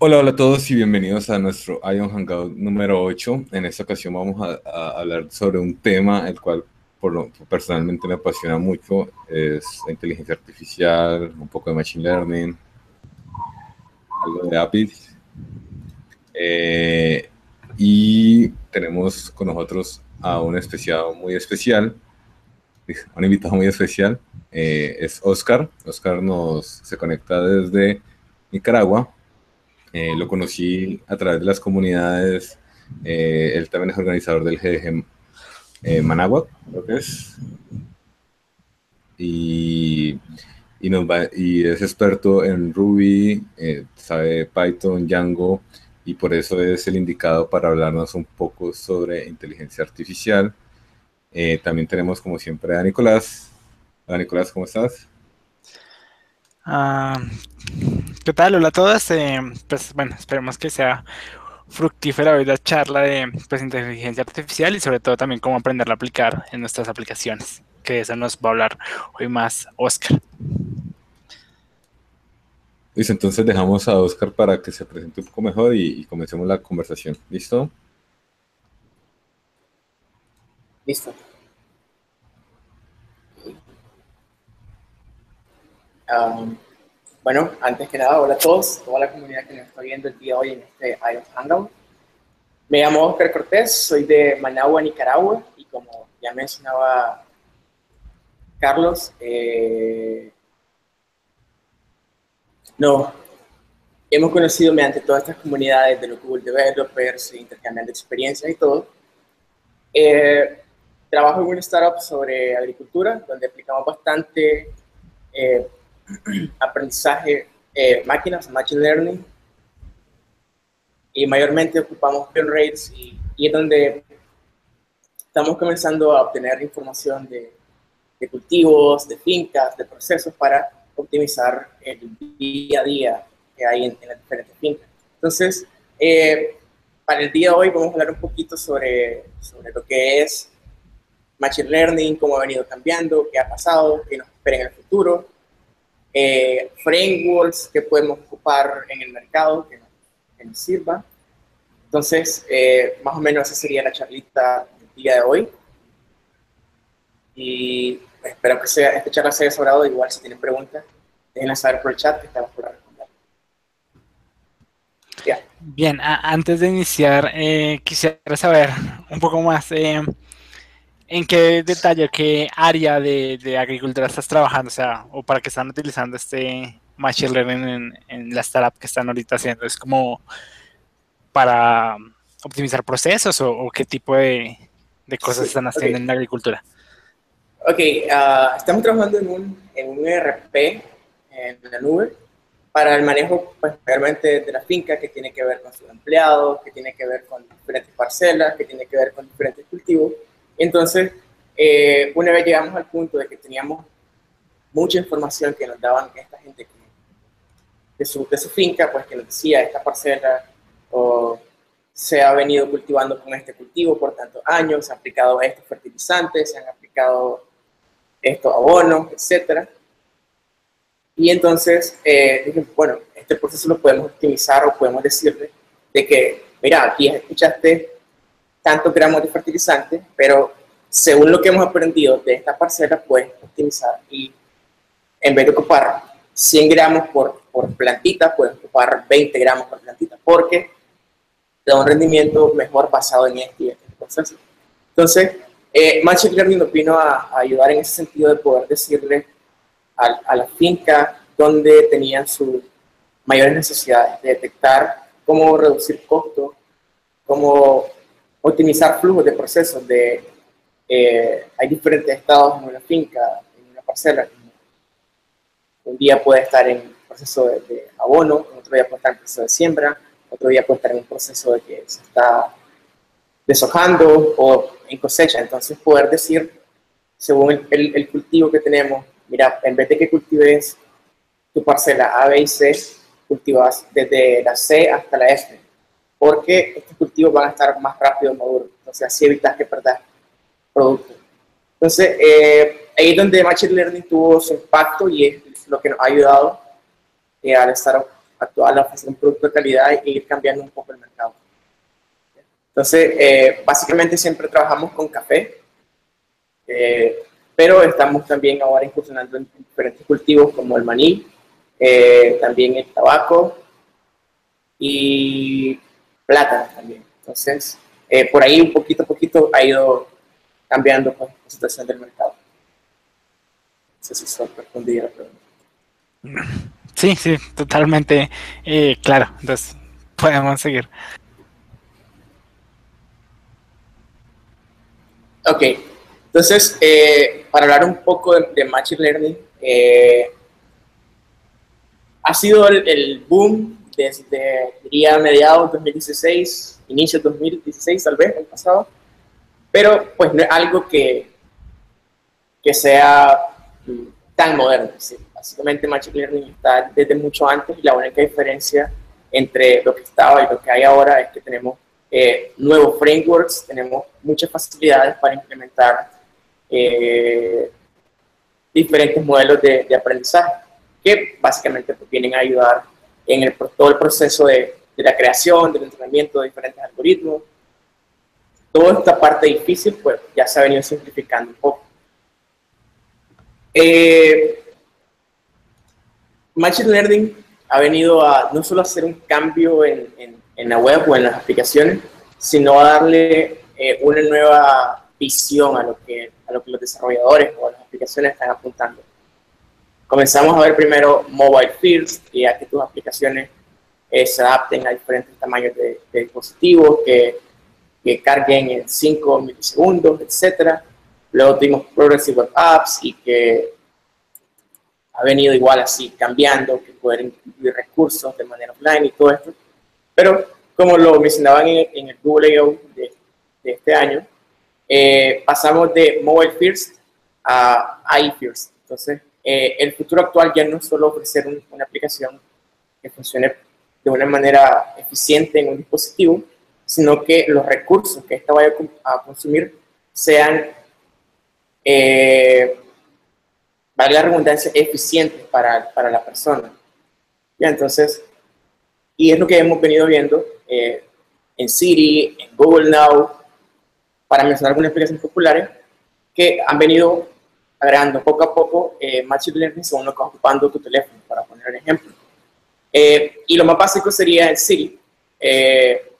Hola, hola a todos y bienvenidos a nuestro Ion Hangout número 8. En esta ocasión vamos a, hablar sobre un tema el cual por lo, personalmente me apasiona mucho, es inteligencia artificial, un poco de machine learning, algo de APIs. Eh, y tenemos con nosotros a un especial muy especial, un invitado muy especial, eh, es Oscar. Oscar nos se conecta desde Nicaragua eh, lo conocí a través de las comunidades. Eh, él también es organizador del GDG eh, Managua, creo que es. Y, y, nos va, y es experto en Ruby, sabe Python, Django, y por eso es el indicado para hablarnos un poco sobre inteligencia artificial. también tenemos, como siempre, a Nicolás. Hola, Nicolás, ¿cómo estás? Ah, ¿Qué tal? Hola a todos. Eh, pues bueno, esperemos que sea fructífera hoy la charla de pues, inteligencia artificial y sobre todo también cómo aprenderla a aplicar en nuestras aplicaciones, que de eso nos va a hablar hoy más Oscar. Listo, entonces dejamos a Oscar para que se presente un poco mejor y, comencemos la conversación. ¿Listo? Listo. Um, bueno, antes que nada, hola a todos, toda la comunidad que nos está viendo el día de hoy en este IOS Hangout. Me llamo Oscar Cortés, soy de Managua, Nicaragua, y como ya mencionaba Carlos, eh, no, hemos conocido mediante todas estas comunidades de los Google Developers, intercambiando experiencias y todo. Eh, trabajo en una startup sobre agricultura, donde aplicamos bastante eh, aprendizaje, eh, máquinas, machine learning, y mayormente ocupamos build rates y, es donde estamos comenzando a obtener información de, de, cultivos, de fincas, de procesos para optimizar el día a día que hay en, las diferentes fincas. Entonces, eh, para el día de hoy vamos a hablar un poquito sobre, sobre lo que es Machine Learning, cómo ha venido cambiando, qué ha pasado, qué nos espera en el futuro, eh, frameworks que podemos ocupar en el mercado que, nos sirva. Entonces, eh, más o menos esa sería la charlita del día de hoy. Y espero que sea, esta charla sea sobrado. Igual, si tienen preguntas, déjenla saber por el chat que estamos por responder. Bien, antes de iniciar, eh, quisiera saber un poco más. ¿En qué detalle, qué área de, agricultura estás trabajando? O sea, o para qué están utilizando este Machine Learning en, la startup que están ahorita haciendo. ¿Es como para optimizar procesos o, qué tipo de, cosas están haciendo en la agricultura? Ok, ah, estamos trabajando en un, en un ERP en la nube para el manejo pues, realmente de la finca que tiene que ver con sus empleados, que tiene que ver con diferentes parcelas, que tiene que ver con diferentes cultivos entonces, eh, una vez llegamos al punto de que teníamos mucha información que nos daban esta gente de, su, de su finca, pues que nos decía esta parcela se ha venido cultivando con este cultivo por tantos años, se han aplicado estos fertilizantes, se han aplicado estos abonos, etc. Y entonces eh, dije, bueno, este proceso lo podemos optimizar o podemos decirle de que, mira, aquí escuchaste tantos gramos de fertilizante, pero según lo que hemos aprendido de esta parcela, puedes optimizar y en vez de ocupar 100 gramos por, por plantita, puedes ocupar 20 gramos por plantita, porque da un rendimiento mejor basado en este, este proceso. Entonces, eh, Machine Learning nos vino a, ayudar en ese sentido de poder decirle a, a la finca donde tenían sus mayores necesidades, de detectar cómo reducir costos, cómo optimizar flujos de procesos. De, eh, hay diferentes estados en una finca, en una parcela. Un día puede estar en proceso de, abono, otro día puede estar en proceso de siembra, otro día puede estar en un proceso de que se está deshojando o en cosecha. Entonces poder decir, según el, el, cultivo que tenemos, mira, en vez de que cultives tu parcela A, B y C, cultivas desde la C hasta la F porque estos cultivos van a estar más rápido maduros. Entonces, así evitas que perdas producto. Entonces, eh, ahí es donde Machine Learning tuvo su impacto y es lo que nos ha ayudado eh, al estar actual a ofrecer un producto de calidad e ir cambiando un poco el mercado. Entonces, eh, básicamente siempre trabajamos con café, eh, pero estamos también ahora incursionando en diferentes cultivos como el maní, eh, también el tabaco y plátano también. Entonces, por ahí un poquito a poquito ha ido cambiando pues, la situación del mercado. No sé si eso respondí a la pregunta. Sí, sí, totalmente claro. Entonces, podemos seguir. Ok, entonces, eh, para hablar un poco de, Machine Learning, eh, ha sido el, boom desde, diría, mediados de 2016, inicio de 2016 tal vez, el pasado, pero pues no es algo que, que sea tan moderno. Básicamente Machine Learning está desde mucho antes y la única diferencia entre lo que estaba y lo que hay ahora es que tenemos eh, nuevos frameworks, tenemos muchas facilidades para implementar eh, diferentes modelos de, aprendizaje que básicamente pues, vienen a ayudar en el, todo el proceso de, la creación, del entrenamiento de diferentes algoritmos. Toda esta parte difícil pues ya se ha venido simplificando un poco. Eh, Machine Learning ha venido a no solo hacer un cambio en, en la web o en las aplicaciones, sino a darle eh, una nueva visión a lo, que, a lo que los desarrolladores o las aplicaciones están apuntando. Comenzamos a ver primero mobile first, y a que tus aplicaciones eh, se adapten a diferentes tamaños de, dispositivos, que, que, carguen en 5 milisegundos, etc. Luego tuvimos Progressive Web Apps y que ha venido igual así cambiando, que poder incluir recursos de manera offline y todo esto. Pero como lo mencionaban en, el Google I.O. De, de, este año, eh, pasamos de Mobile First a AI First. Entonces, eh, el futuro actual ya no es solo ofrecer una aplicación que funcione de una manera eficiente en un dispositivo, sino que los recursos que ésta vaya a consumir sean, eh, la redundancia, eficientes para, para la persona. Ya, entonces, y es lo que hemos venido viendo eh, en Siri, en Google Now, para mencionar algunas explicaciones populares, que han venido agregando poco a poco eh, Machine Learning según lo que va ocupando tu teléfono, para poner un ejemplo. Eh, y lo más básico sería el Siri. Eh,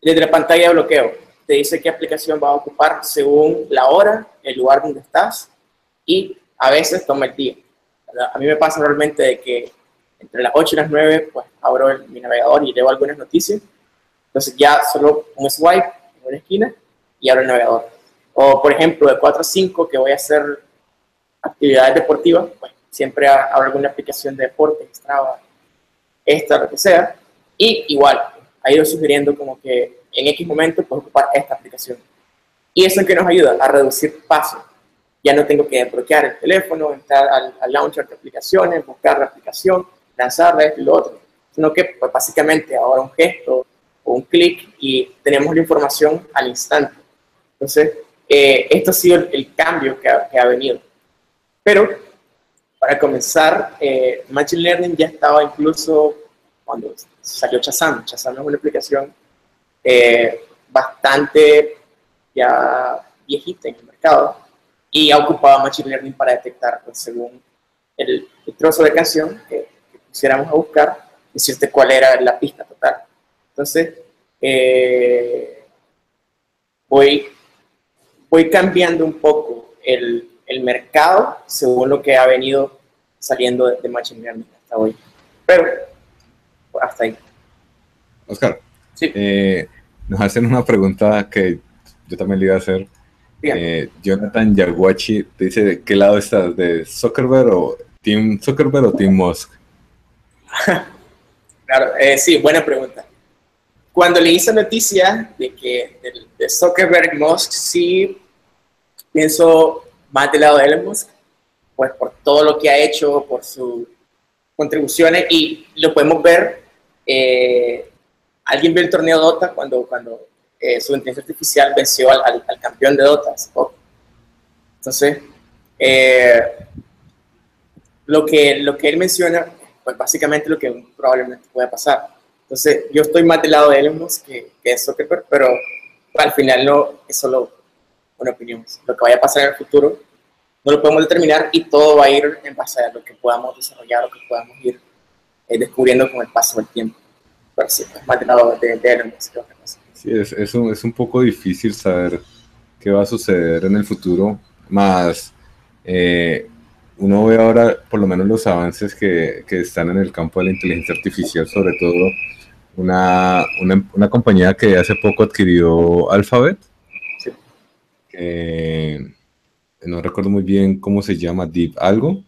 desde la pantalla de bloqueo, te dice qué aplicación va a ocupar según la hora, el lugar donde estás y a veces toma el día. A mí me pasa realmente de que entre las 8 y las 9, pues abro mi navegador y leo algunas noticias. Entonces ya solo un swipe en una esquina y abro el navegador. O por ejemplo, de 4 a 5 que voy a hacer actividades deportivas, pues siempre abro alguna aplicación de deporte, Strava, esta, lo que sea. Y igual, ha ido sugiriendo como que en X momento puedo ocupar esta aplicación. Y eso es que nos ayuda a reducir pasos. Ya no tengo que desbloquear el teléfono, entrar al, al launcher de aplicaciones, buscar la aplicación, lanzarla, esto y lo otro, sino que pues, básicamente ahora un gesto o un clic y tenemos la información al instante. Entonces, eh, esto ha sido el, cambio que ha, que ha, venido. Pero, para comenzar, eh, Machine Learning ya estaba incluso cuando salió Chazam. Chazam es una aplicación eh, bastante ya viejita en el mercado y ha ocupado Machine Learning para detectar, pues, según el, el trozo de canción, que pusiéramos a buscar, decirte cuál era la pista total. Entonces, eh, voy, voy cambiando un poco el, el, mercado según lo que ha venido saliendo de, Machine Learning hasta hoy. Pero, hasta ahí. Oscar, sí. Eh, nos hacen una pregunta que yo también le iba a hacer. Eh, Jonathan Yaguachi te dice, ¿de qué lado estás? ¿De Zuckerberg o Team Zuckerberg o Team Musk? claro, eh, sí, buena pregunta. Cuando le hice noticia de que de, de Zuckerberg Musk, sí pienso más del lado de Elon Musk, pues por todo lo que ha hecho, por sus contribuciones y lo podemos ver. Eh, alguien vio el torneo Dota cuando, cuando eh, su inteligencia artificial venció al, al, campeón de Dota. Entonces, lo, que, lo que él menciona pues básicamente lo que probablemente pueda pasar. Entonces, yo estoy más del lado de Elon Musk que, que de Zuckerberg, pero al final no es solo una opinión. Lo que vaya a pasar en el futuro no lo podemos determinar y todo va a ir en base a lo que podamos desarrollar o que podamos ir eh, descubriendo con el paso del tiempo. Pero sí, es más del lado de, de Elon Musk que otra cosa. Sí, es, es, un, es un poco difícil saber qué va a suceder en el futuro, más eh, uno ve ahora por lo menos los avances que, que, están en el campo de la inteligencia artificial, sobre todo una, una, una compañía que hace poco adquirió Alphabet, Sí. que no recuerdo muy bien cómo se llama, Deep algo,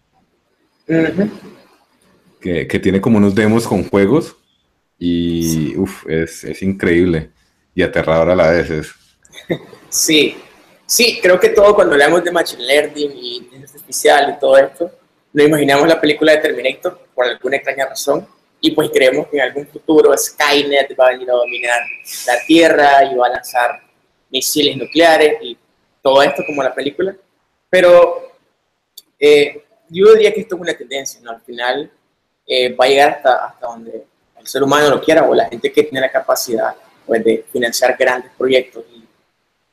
que, que tiene como unos demos con juegos y uf, es, es increíble y aterrador a la vez. es- Sí, sí, creo que todo cuando hablamos de Machine Learning y inteligencia artificial y todo esto, nos imaginamos la película de Terminator por alguna extraña razón y pues creemos que en algún futuro Skynet va a venir a dominar la Tierra y va a lanzar misiles nucleares y todo esto como la película. Pero eh, yo diría que esto es una tendencia, ¿no? Al final eh, va a llegar hasta, hasta donde el ser humano lo quiera o la gente que tiene la capacidad pues, de financiar grandes proyectos y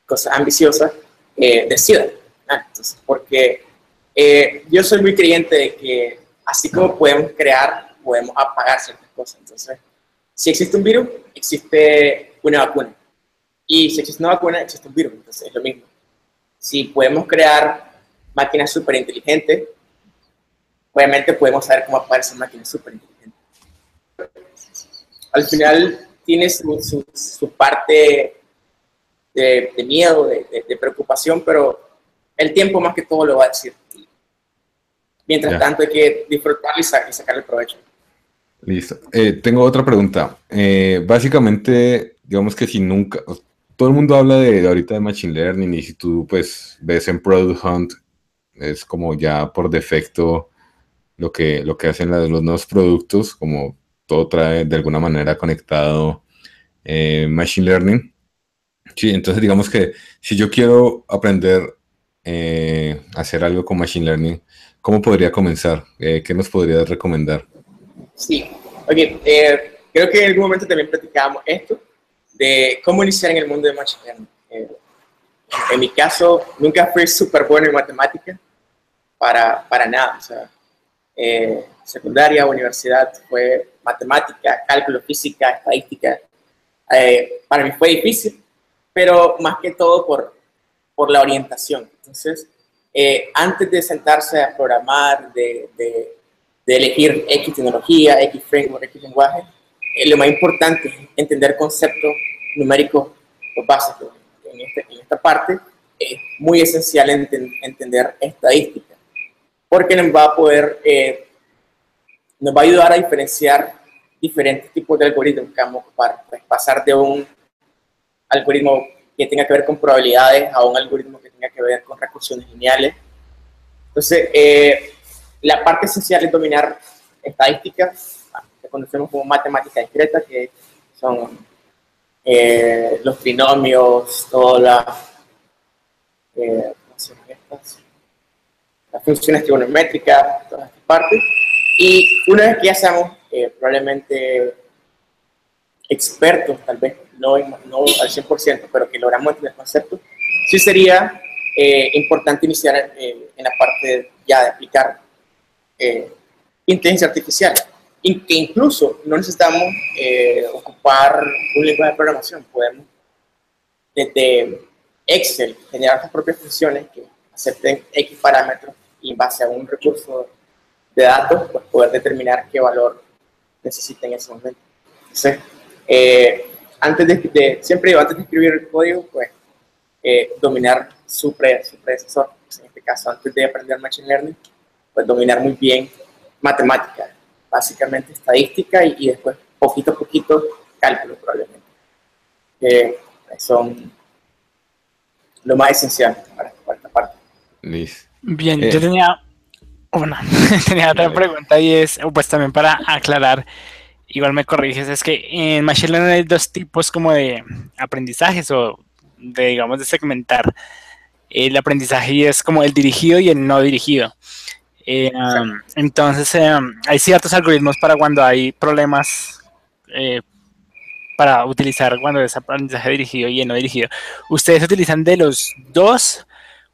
cosas ambiciosas, eh, decidan. ¿no? Entonces, porque eh, yo soy muy creyente de que así como podemos crear, podemos apagar ciertas cosas. Entonces, si existe un virus, existe una vacuna. Y si existe una vacuna, existe un virus. Entonces, es lo mismo. Si podemos crear máquinas súper inteligentes, obviamente podemos saber cómo apagar esas máquinas súper inteligentes. Al final, tiene su, su, su parte de, de miedo, de, de, de, preocupación, pero el tiempo más que todo lo va a decir. Mientras Ya. tanto hay que disfrutar y, sa- y sacar el provecho. Listo. Eh, tengo otra pregunta. Eh, básicamente, digamos que si nunca, todo el mundo habla de, ahorita de Machine Learning y si tú pues ves en Product Hunt, es como ya por defecto lo que, lo que hacen los nuevos productos, como todo trae de alguna manera conectado eh, Machine Learning. Sí, entonces digamos que si yo quiero aprender eh, a hacer algo con Machine Learning, ¿cómo podría comenzar? Eh, ¿qué nos podrías recomendar? Sí, ok. eh, creo que en algún momento también platicábamos esto, de cómo iniciar en el mundo de Machine Learning. Eh, en mi caso, nunca fui súper bueno en matemática, para, para nada. O sea, eh, secundaria, universidad, fue matemática, cálculo, física, estadística. Eh, para mí fue difícil, pero más que todo por, por la orientación. Entonces, eh, antes de sentarse a programar, de, de, de elegir X tecnología, X framework, X lenguaje, eh, lo más importante es entender conceptos numéricos básicos. En, este, en esta parte es muy esencial enten, entender estadística, porque nos va a poder, eh, nos va a ayudar a diferenciar diferentes tipos de algoritmos que vamos a ocupar. Pues pasar de un algoritmo que tenga que ver con probabilidades a un algoritmo que tenga que ver con recursiones lineales. Entonces, eh, la parte esencial es dominar estadística, que conocemos como matemática discreta, que son eh, los trinomios, todas las, eh, las funciones trigonométricas, todas estas partes. Y una vez que ya seamos eh, probablemente expertos, tal vez no, no al 100%, pero que logramos entender el concepto, sí sería eh, importante iniciar eh, en la parte ya de aplicar eh, inteligencia artificial, y que incluso no necesitamos eh, ocupar un lenguaje de programación, podemos desde Excel generar nuestras propias funciones que acepten X parámetros y en base a un recurso de datos, pues poder determinar qué valor necesita en ese momento. Entonces, eh, antes de, de, siempre antes de escribir el código, pues eh, dominar su, pre, su predecesor, pues, en este caso, antes de aprender Machine Learning, pues dominar muy bien matemática, básicamente estadística y, y después poquito a poquito cálculo probablemente. Eh, son lo más esencial para, para esta parte. Listo. Bien, eh. yo tenía una, tenía otra pregunta y es, pues también para aclarar, igual me corriges, es que en Machine Learning hay dos tipos como de aprendizajes o de, digamos, de segmentar. El aprendizaje es como el dirigido y el no dirigido. Eh, um, entonces, um, hay ciertos algoritmos para cuando hay problemas eh, para utilizar cuando es aprendizaje dirigido y no dirigido. ¿Ustedes utilizan de los dos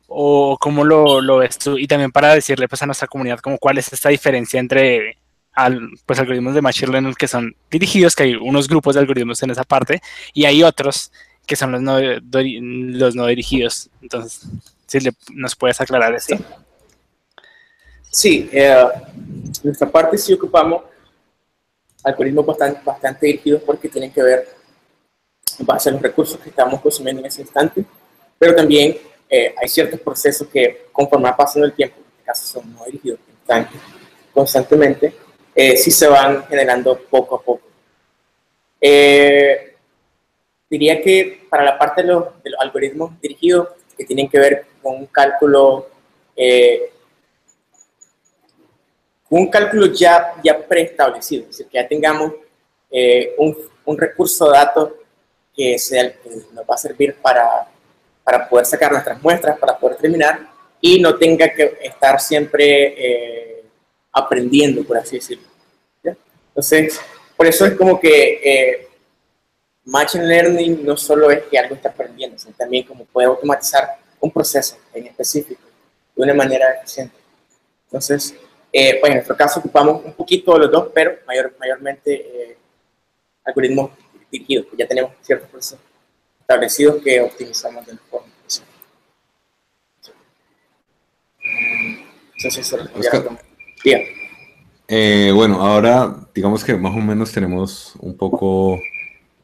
o cómo lo, lo ves tú? Y también para decirle pues, a nuestra comunidad como cuál es esta diferencia entre al, pues, algoritmos de Machine Learning que son dirigidos, que hay unos grupos de algoritmos en esa parte, y hay otros que son los no, los no dirigidos. Entonces, si nos puedes aclarar esto. Sí, eh, nuestra parte sí ocupamos algoritmos bastante, bastante dirigidos porque tienen que ver en base a los recursos que estamos consumiendo en ese instante, pero también eh, hay ciertos procesos que conforme va pasando el tiempo, en este caso son no dirigidos, constantemente, eh, sí se van generando poco a poco. Eh, diría que para la parte de los, algoritmos dirigidos, que tienen que ver con un cálculo, eh, un cálculo ya, ya preestablecido, es decir, que ya tengamos un, un, recurso de datos que, sea, que nos va a servir para, para poder sacar nuestras muestras, para poder terminar, y no tenga que estar siempre aprendiendo, por así decirlo. Entonces, por eso es como que eh, Machine Learning no solo es que algo está aprendiendo, sino también como puede automatizar un proceso en específico de una manera eficiente. Entonces, eh, pues en nuestro caso ocupamos un poquito de los dos, pero mayor, mayormente eh, algoritmos dirigidos, ya tenemos ciertos procesos establecidos que optimizamos de la forma. Entonces, eso es eh, bueno, ahora digamos que más o menos tenemos un poco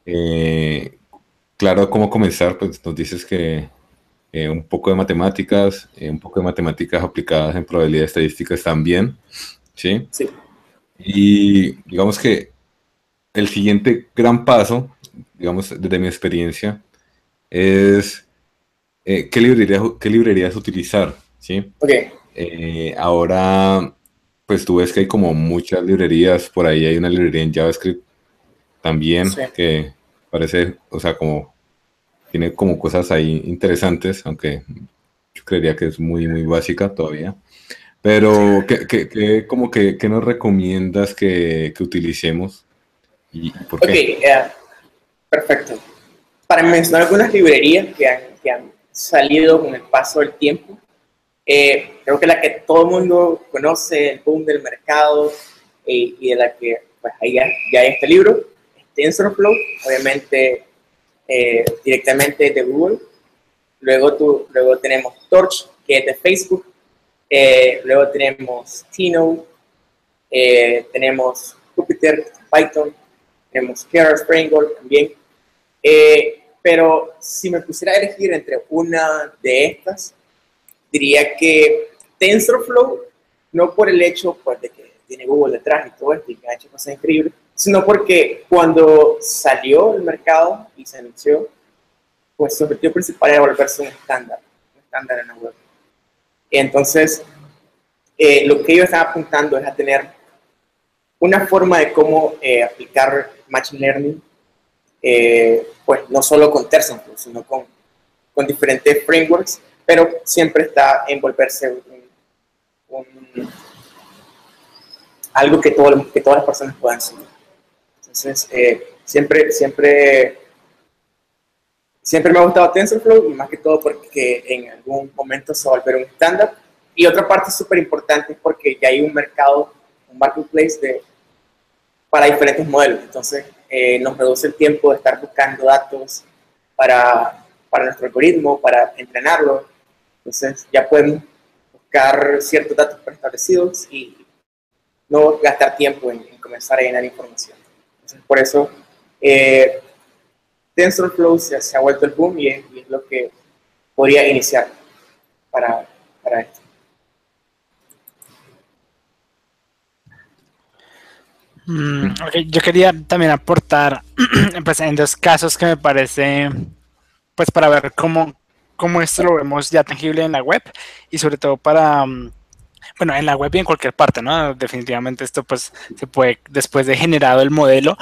eh, claro cómo comenzar, pues nos dices que eh, un poco de matemáticas, un poco de matemáticas aplicadas en probabilidad estadísticas también, ¿sí? Sí. Y digamos que el siguiente gran paso, digamos desde mi experiencia, es qué, librerías, qué librerías utilizar, ¿sí? Ok. ahora pues tú ves que hay como muchas librerías, por ahí hay una librería en JavaScript también que parece, o sea, como tiene como cosas ahí interesantes, aunque yo creería que es muy, muy básica todavía. Pero, ¿qué, como que, ¿qué nos recomiendas que, que utilicemos? ¿Y por qué? Ok, perfecto. Para mencionar algunas librerías que han, que han salido con el paso del tiempo, eh, creo que la que todo el mundo conoce, el boom del mercado eh, y de la que pues, ahí ya, hay este libro, TensorFlow, obviamente eh, directamente de Google. Luego, luego tenemos Torch, que es de Facebook. luego tenemos Tino, tenemos Jupyter, Python, tenemos Keras Framework también. pero si me pusiera a elegir entre una de estas, diría que TensorFlow, no por el hecho pues, de que tiene Google detrás y todo esto y que ha hecho cosas increíbles, sino porque cuando salió al mercado y se anunció, pues su objetivo principal era volverse un estándar, un estándar en web. Entonces, eh, lo que ellos están apuntando es a tener una forma de cómo eh, aplicar Machine Learning, eh, pues no solo con TensorFlow, sino con, con diferentes frameworks pero siempre está en volverse algo que, que todas las personas puedan seguir. Entonces, eh, siempre, siempre, siempre me ha gustado TensorFlow y más que todo porque en algún momento se va a volver un estándar. Y otra parte súper importante es porque ya hay un mercado, un marketplace de, para diferentes modelos. Entonces, eh, nos reduce el tiempo de estar buscando datos para, para nuestro algoritmo, para entrenarlo, entonces ya pueden buscar ciertos datos preestablecidos y no gastar tiempo en, comenzar a llenar información. Por eso eh, TensorFlow se, se, ha vuelto el boom y es, lo que podría iniciar para, para esto. Mm, yo quería también aportar pues, en dos casos que me parece, pues para ver cómo, cómo esto lo vemos ya tangible en la web y sobre todo para, mm, bueno, en la web y en cualquier parte, ¿no? Definitivamente esto pues se puede, después de generado el modelo,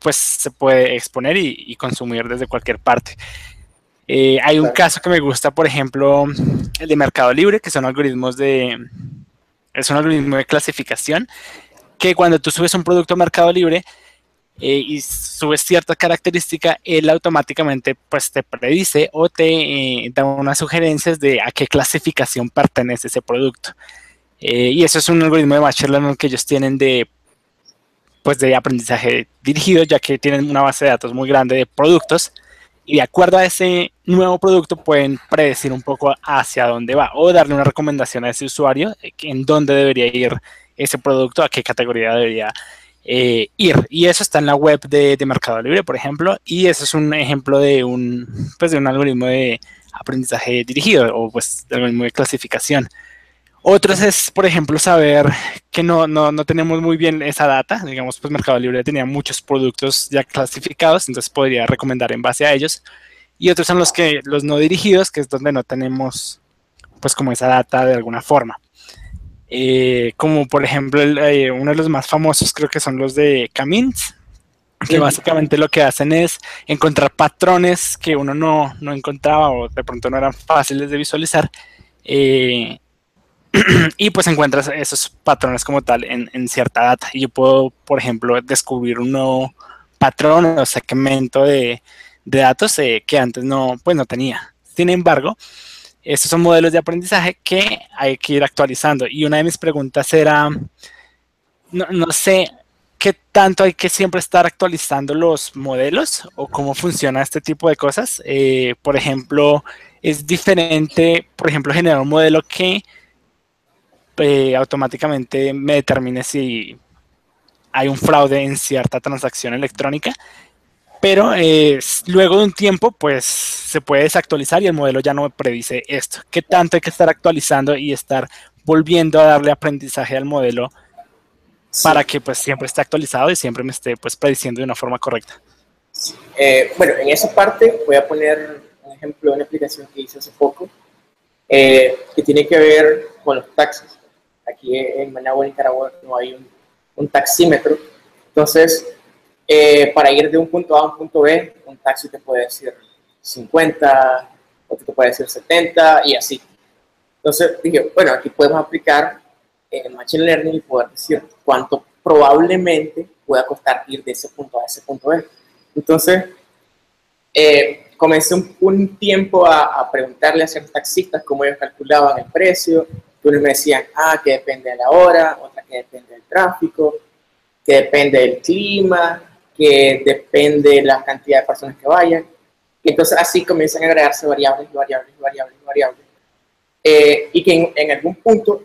pues se puede exponer y, consumir desde cualquier parte. Eh, hay un caso que me gusta, por ejemplo, el de Mercado Libre, que son algoritmos de, es un algoritmo de clasificación que cuando tú subes un producto a Mercado Libre eh, y subes cierta característica, él automáticamente pues te predice o te eh, da unas sugerencias de a qué clasificación pertenece ese producto. Eh, y eso es un algoritmo de machine learning que ellos tienen de pues de aprendizaje dirigido, ya que tienen una base de datos muy grande de productos y de acuerdo a ese nuevo producto pueden predecir un poco hacia dónde va o darle una recomendación a ese usuario en dónde debería ir ese producto, a qué categoría debería eh, ir. Y eso está en la web de, Mercado Libre, por ejemplo, y eso es un ejemplo de un, pues, de un algoritmo de aprendizaje dirigido o pues de algoritmo de clasificación. Otros es, por ejemplo, saber que no, no, no, tenemos muy bien esa data. Digamos, pues Mercado Libre tenía muchos productos ya clasificados, entonces podría recomendar en base a ellos. Y otros son los que los no dirigidos, que es donde no tenemos pues como esa data de alguna forma. Eh, como por ejemplo, eh, uno de los más famosos creo que son los de Camins, que básicamente lo que hacen es encontrar patrones que uno no, no encontraba o de pronto no eran fáciles de visualizar. Eh, y pues encuentras esos patrones como tal en, cierta data. Y yo puedo, por ejemplo, descubrir un nuevo patrón o segmento de, datos que antes no, pues no tenía. Sin embargo, estos son modelos de aprendizaje que hay que ir actualizando. Y una de mis preguntas era, no, sé qué tanto hay que siempre estar actualizando los modelos o cómo funciona este tipo de cosas. Eh, por ejemplo, es diferente, por ejemplo, generar un modelo que eh, automáticamente me determine si hay un fraude en cierta transacción electrónica. Pero eh, luego de un tiempo, pues se puede desactualizar y el modelo ya no me predice esto. ¿Qué tanto hay que estar actualizando y estar volviendo a darle aprendizaje al modelo para que pues siempre esté actualizado y siempre me esté pues prediciendo de una forma correcta? Eh, bueno, en esa parte voy a poner un ejemplo de una aplicación que hice hace poco que tiene que ver con los taxis. Aquí en Managua, Nicaragua, no hay un, taxímetro. Entonces, eh, para ir de un punto A a un punto B, un taxi te puede decir 50, otro te puede decir 70 y así. Entonces dije, bueno, aquí podemos aplicar el Machine Learning y poder decir cuánto probablemente pueda costar ir de ese punto a ese punto B. Entonces, eh, comencé un, tiempo a, a, preguntarle a ciertos taxistas cómo ellos calculaban el precio, unos me decían, ah, que depende de la hora, otra que depende del tráfico, que depende del clima, que depende de la cantidad de personas que vayan. Y entonces así comienzan a agregarse variables, variables, variables, variables. Eh, y que en, algún punto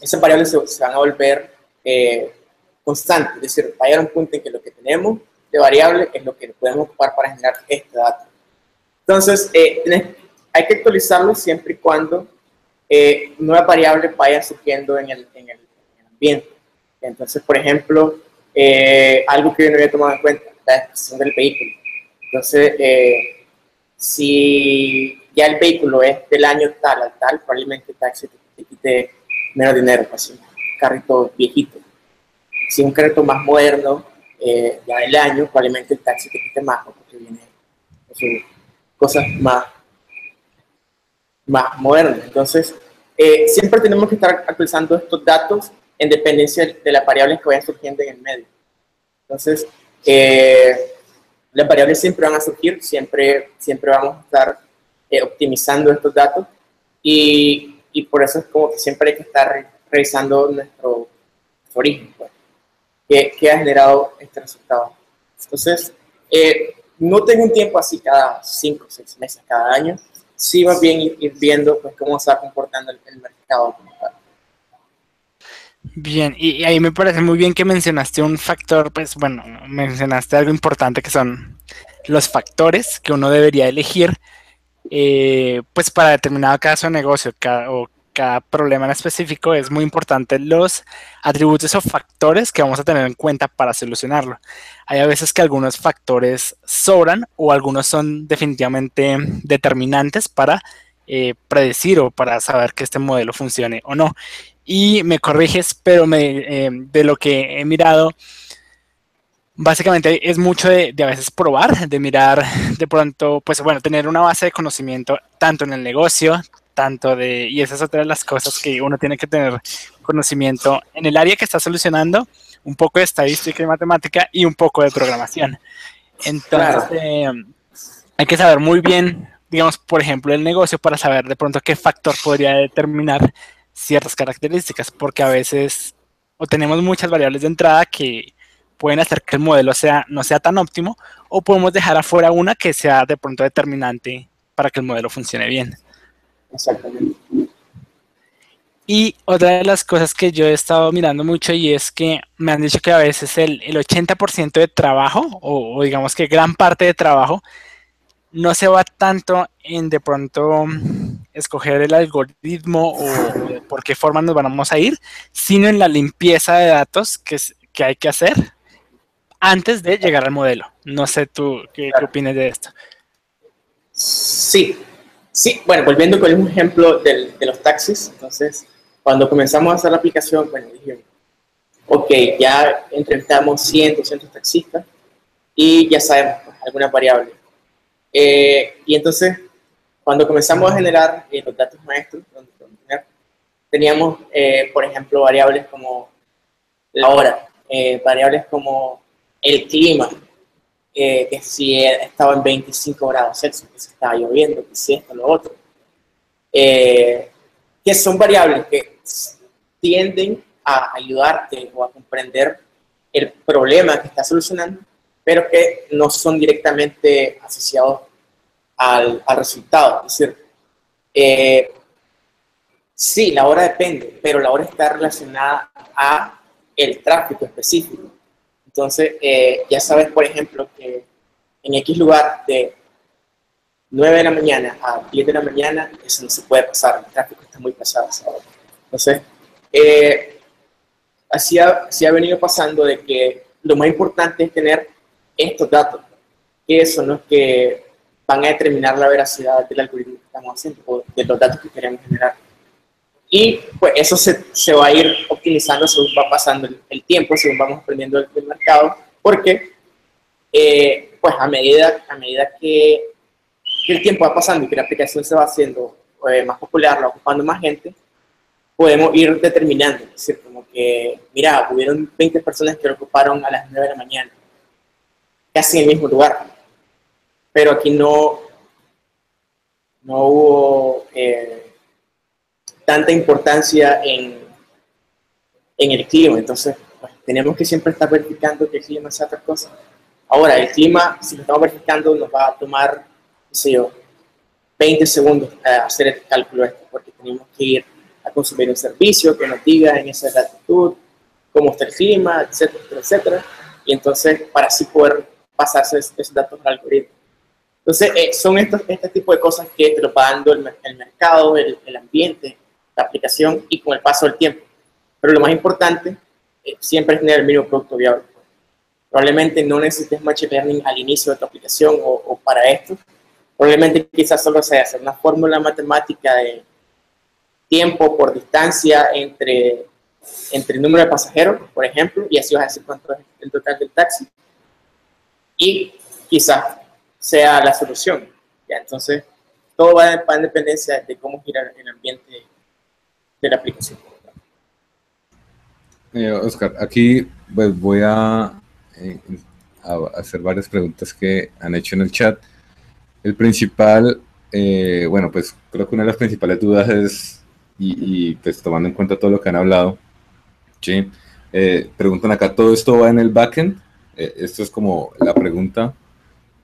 esas variables se, van a volver eh, constantes. Es decir, va a llegar un punto en que lo que tenemos de variable es lo que podemos ocupar para generar este dato. Entonces, eh, hay que actualizarlo siempre y cuando eh, nuevas variables vayan surgiendo en el, en el, ambiente. Entonces, por ejemplo, eh, algo que yo no había tomado en cuenta, la descripción del vehículo. Entonces, eh, si ya el vehículo es del año tal al tal, probablemente el taxi te, quite menos dinero, pues un carrito viejito. Si un carrito más moderno, eh, ya del año, probablemente el taxi te quite más, porque viene cosas más más moderna. Entonces, eh, siempre tenemos que estar actualizando estos datos en dependencia de las variables que vayan surgiendo en el medio. Entonces, eh, las variables siempre van a surgir, siempre, siempre vamos a estar eh, optimizando estos datos y, y, por eso es como que siempre hay que estar revisando nuestro, origen, pues, que, ha generado este resultado. Entonces, no tengo un tiempo así cada cinco o seis meses, cada año, sí va bien ir, viendo pues, cómo se va comportando el, mercado. Bien, y, ahí me parece muy bien que mencionaste un factor, pues bueno, mencionaste algo importante que son los factores que uno debería elegir, eh, pues para determinado caso de negocio o cada problema en específico, es muy importante los atributos o factores que vamos a tener en cuenta para solucionarlo. Hay a veces que algunos factores sobran o algunos son definitivamente determinantes para eh, predecir o para saber que este modelo funcione o no. Y me corriges, pero me, eh, de lo que he mirado, básicamente es mucho de, de, a veces probar, de mirar de pronto, pues bueno, tener una base de conocimiento tanto en el negocio, tanto de, y esa es otra de las cosas que uno tiene que tener conocimiento en el área que está solucionando, un poco de estadística y matemática y un poco de programación. Entonces, eh, hay que saber muy bien, digamos, por ejemplo, el negocio para saber de pronto qué factor podría determinar ciertas características, porque a veces o tenemos muchas variables de entrada que pueden hacer que el modelo sea, no sea tan óptimo, o podemos dejar afuera una que sea de pronto determinante para que el modelo funcione bien. Exactamente. Y otra de las cosas que yo he estado mirando mucho y es que me han dicho que a veces el, el 80% de trabajo, o, digamos que gran parte de trabajo, no se va tanto en de pronto escoger el algoritmo o por qué forma nos vamos a ir, sino en la limpieza de datos que, que hay que hacer antes de llegar al modelo. No sé tú qué, qué opinas de esto. Sí, sí, bueno, volviendo con un ejemplo del, de los taxis, entonces cuando comenzamos a hacer la aplicación, bueno, dijimos, ok, ya entrevistamos 100, 200 taxistas y ya sabemos pues, algunas variables. Eh, y entonces, cuando comenzamos a generar eh, los datos maestros, teníamos, eh, por ejemplo, variables como la hora, variables como el clima, que si estaba en 25 grados Celsius, que se estaba lloviendo, que si esto, lo otro. que son variables que tienden a ayudarte o a comprender el problema que estás solucionando, pero que no son directamente asociados al, resultado. Es decir, eh, sí, la hora depende, pero la hora está relacionada a el tráfico específico. Entonces, eh, ya sabes, por ejemplo, que en X lugar de 9 de la mañana a 10 de la mañana, eso no se puede pasar, el tráfico está muy pesado. Entonces, eh, así, ha, venido pasando de que lo más importante es tener estos datos, que son los que van a determinar la veracidad del algoritmo que estamos haciendo o de los datos que queremos generar. Y pues eso se, se va a ir optimizando según va pasando el, tiempo, según vamos aprendiendo del, mercado, porque eh, pues a medida, a medida que, el tiempo va pasando y que la aplicación se va haciendo eh, más popular, va ocupando más gente, podemos ir determinando, es decir, como que, mira, hubieron 20 personas que lo ocuparon a las 9 de la mañana, casi en el mismo lugar, pero aquí no, no hubo eh, tanta importancia en, en el clima, entonces pues, tenemos que siempre estar verificando que el clima sea otra cosa. Ahora, el clima, si lo estamos verificando, nos va a tomar, no sé yo, 20 segundos eh, hacer el cálculo porque tenemos que ir consumir un servicio que nos diga en esa latitud cómo está el clima, etcétera, etcétera. Y entonces, para así poder pasarse esos datos al algoritmo. Entonces, eh, son estos, este tipo de cosas que te lo va dando el, mercado, el, el, ambiente, la aplicación y con el paso del tiempo. Pero lo más importante eh, siempre es tener el mínimo producto viable. Probablemente no necesites machine learning al inicio de tu aplicación o, o para esto. Probablemente quizás solo sea hacer una fórmula matemática de tiempo por distancia entre, entre el número de pasajeros, por ejemplo, y así vas a decir cuánto es el total del taxi. Y quizás sea la solución. ¿ya? Entonces, todo va en dependencia de cómo gira el ambiente de la aplicación. Eh, Oscar, aquí pues, voy a, eh, a, hacer varias preguntas que han hecho en el chat. El principal, eh, bueno, pues creo que una de las principales dudas es y, pues tomando en cuenta todo lo que han hablado, ¿sí? Preguntan acá, ¿todo esto va en el backend? Esto es como la pregunta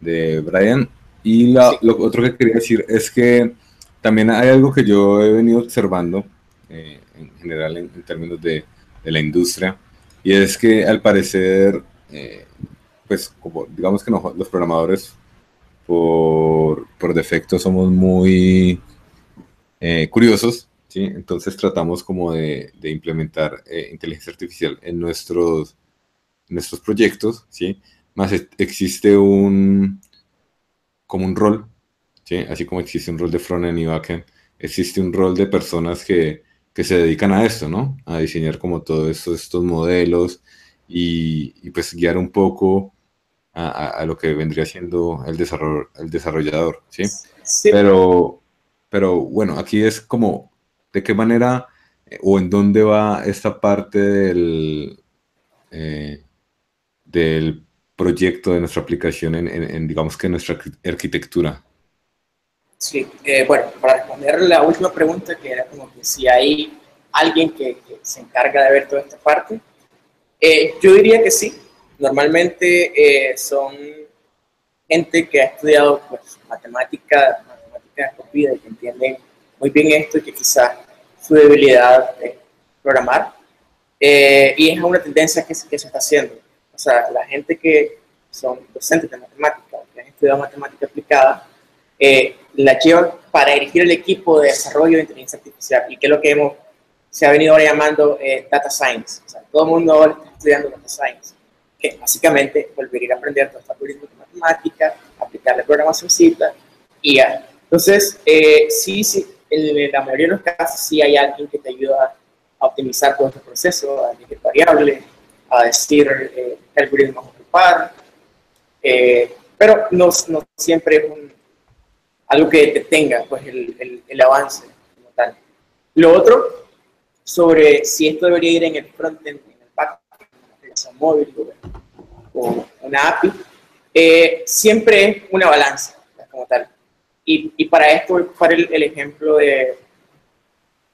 de Brian. Y lo otro que quería decir es que también hay algo que yo he venido observando eh, en general en, términos de, de, la industria, y es que al parecer, pues como digamos que los programadores por, por defecto somos muy curiosos entonces tratamos como de, implementar eh, inteligencia artificial en nuestros, nuestros proyectos, ¿sí? Más existe un, como un rol, ¿sí? Así como existe un rol de frontend y backend, existe un rol de personas que, se dedican a esto, ¿no? A diseñar como todos estos, estos modelos y, pues guiar un poco a, lo que vendría siendo el, desarrollo, el desarrollador, ¿sí? sí. Pero pero bueno, aquí es como, ¿de qué manera eh, o en dónde va esta parte del, eh, del proyecto de nuestra aplicación en, digamos que nuestra arquitectura? Sí, eh, bueno, para responder la última pregunta, que era como que si hay alguien que, se encarga de ver toda esta parte, yo diría que sí. Normalmente son gente que ha estudiado pues, matemática, matemática de y que entienden muy bien esto y que quizás su debilidad es programar. Eh, y es una tendencia que, que, se está haciendo. O sea, la gente que son docentes de matemática, que han estudiado matemática aplicada, eh, la llevan para dirigir el equipo de desarrollo de inteligencia artificial. Y que es lo que hemos, se ha venido ahora llamando eh, data science. O sea, todo el mundo ahora está estudiando data science. Que básicamente volver a aprender todos estos algoritmos de matemática, aplicar la programación y ya. Entonces, sí, sí, en la mayoría de los casos sí hay alguien que te ayuda a optimizar todo este proceso, a elegir variables, a decir eh, qué algoritmos ocupar, eh, pero no, no, siempre es un, algo que detenga pues, el, el, avance como tal. Lo otro, sobre si esto debería ir en el frontend, en el backend, en una aplicación móvil o, una API, eh, siempre es una balanza como tal. Y, para esto voy a usar el, ejemplo de,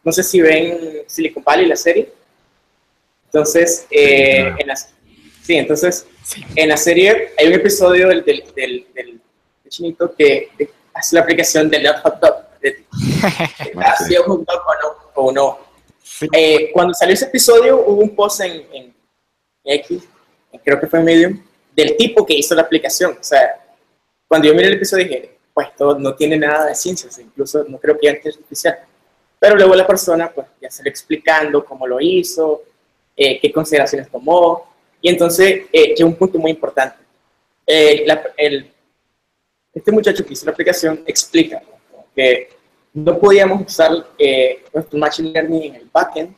no sé si ven Silicon Valley, la serie. Entonces, eh, en la, sí, entonces, en la serie hay un episodio del, del, del, chinito que hace la aplicación del hot dog. Es un dog o no. O no. Eh, cuando salió ese episodio hubo un post en, en X, creo que fue Medium, del tipo que hizo la aplicación. O sea, cuando yo miré el episodio dije, pues esto no tiene nada de ciencias, incluso no creo que antes artificial. Pero luego la persona, pues ya se explicando cómo lo hizo, eh, qué consideraciones tomó, y entonces eh, un punto muy importante. Eh, el, este muchacho que hizo la aplicación explica que no podíamos usar eh, nuestro Machine Learning en el backend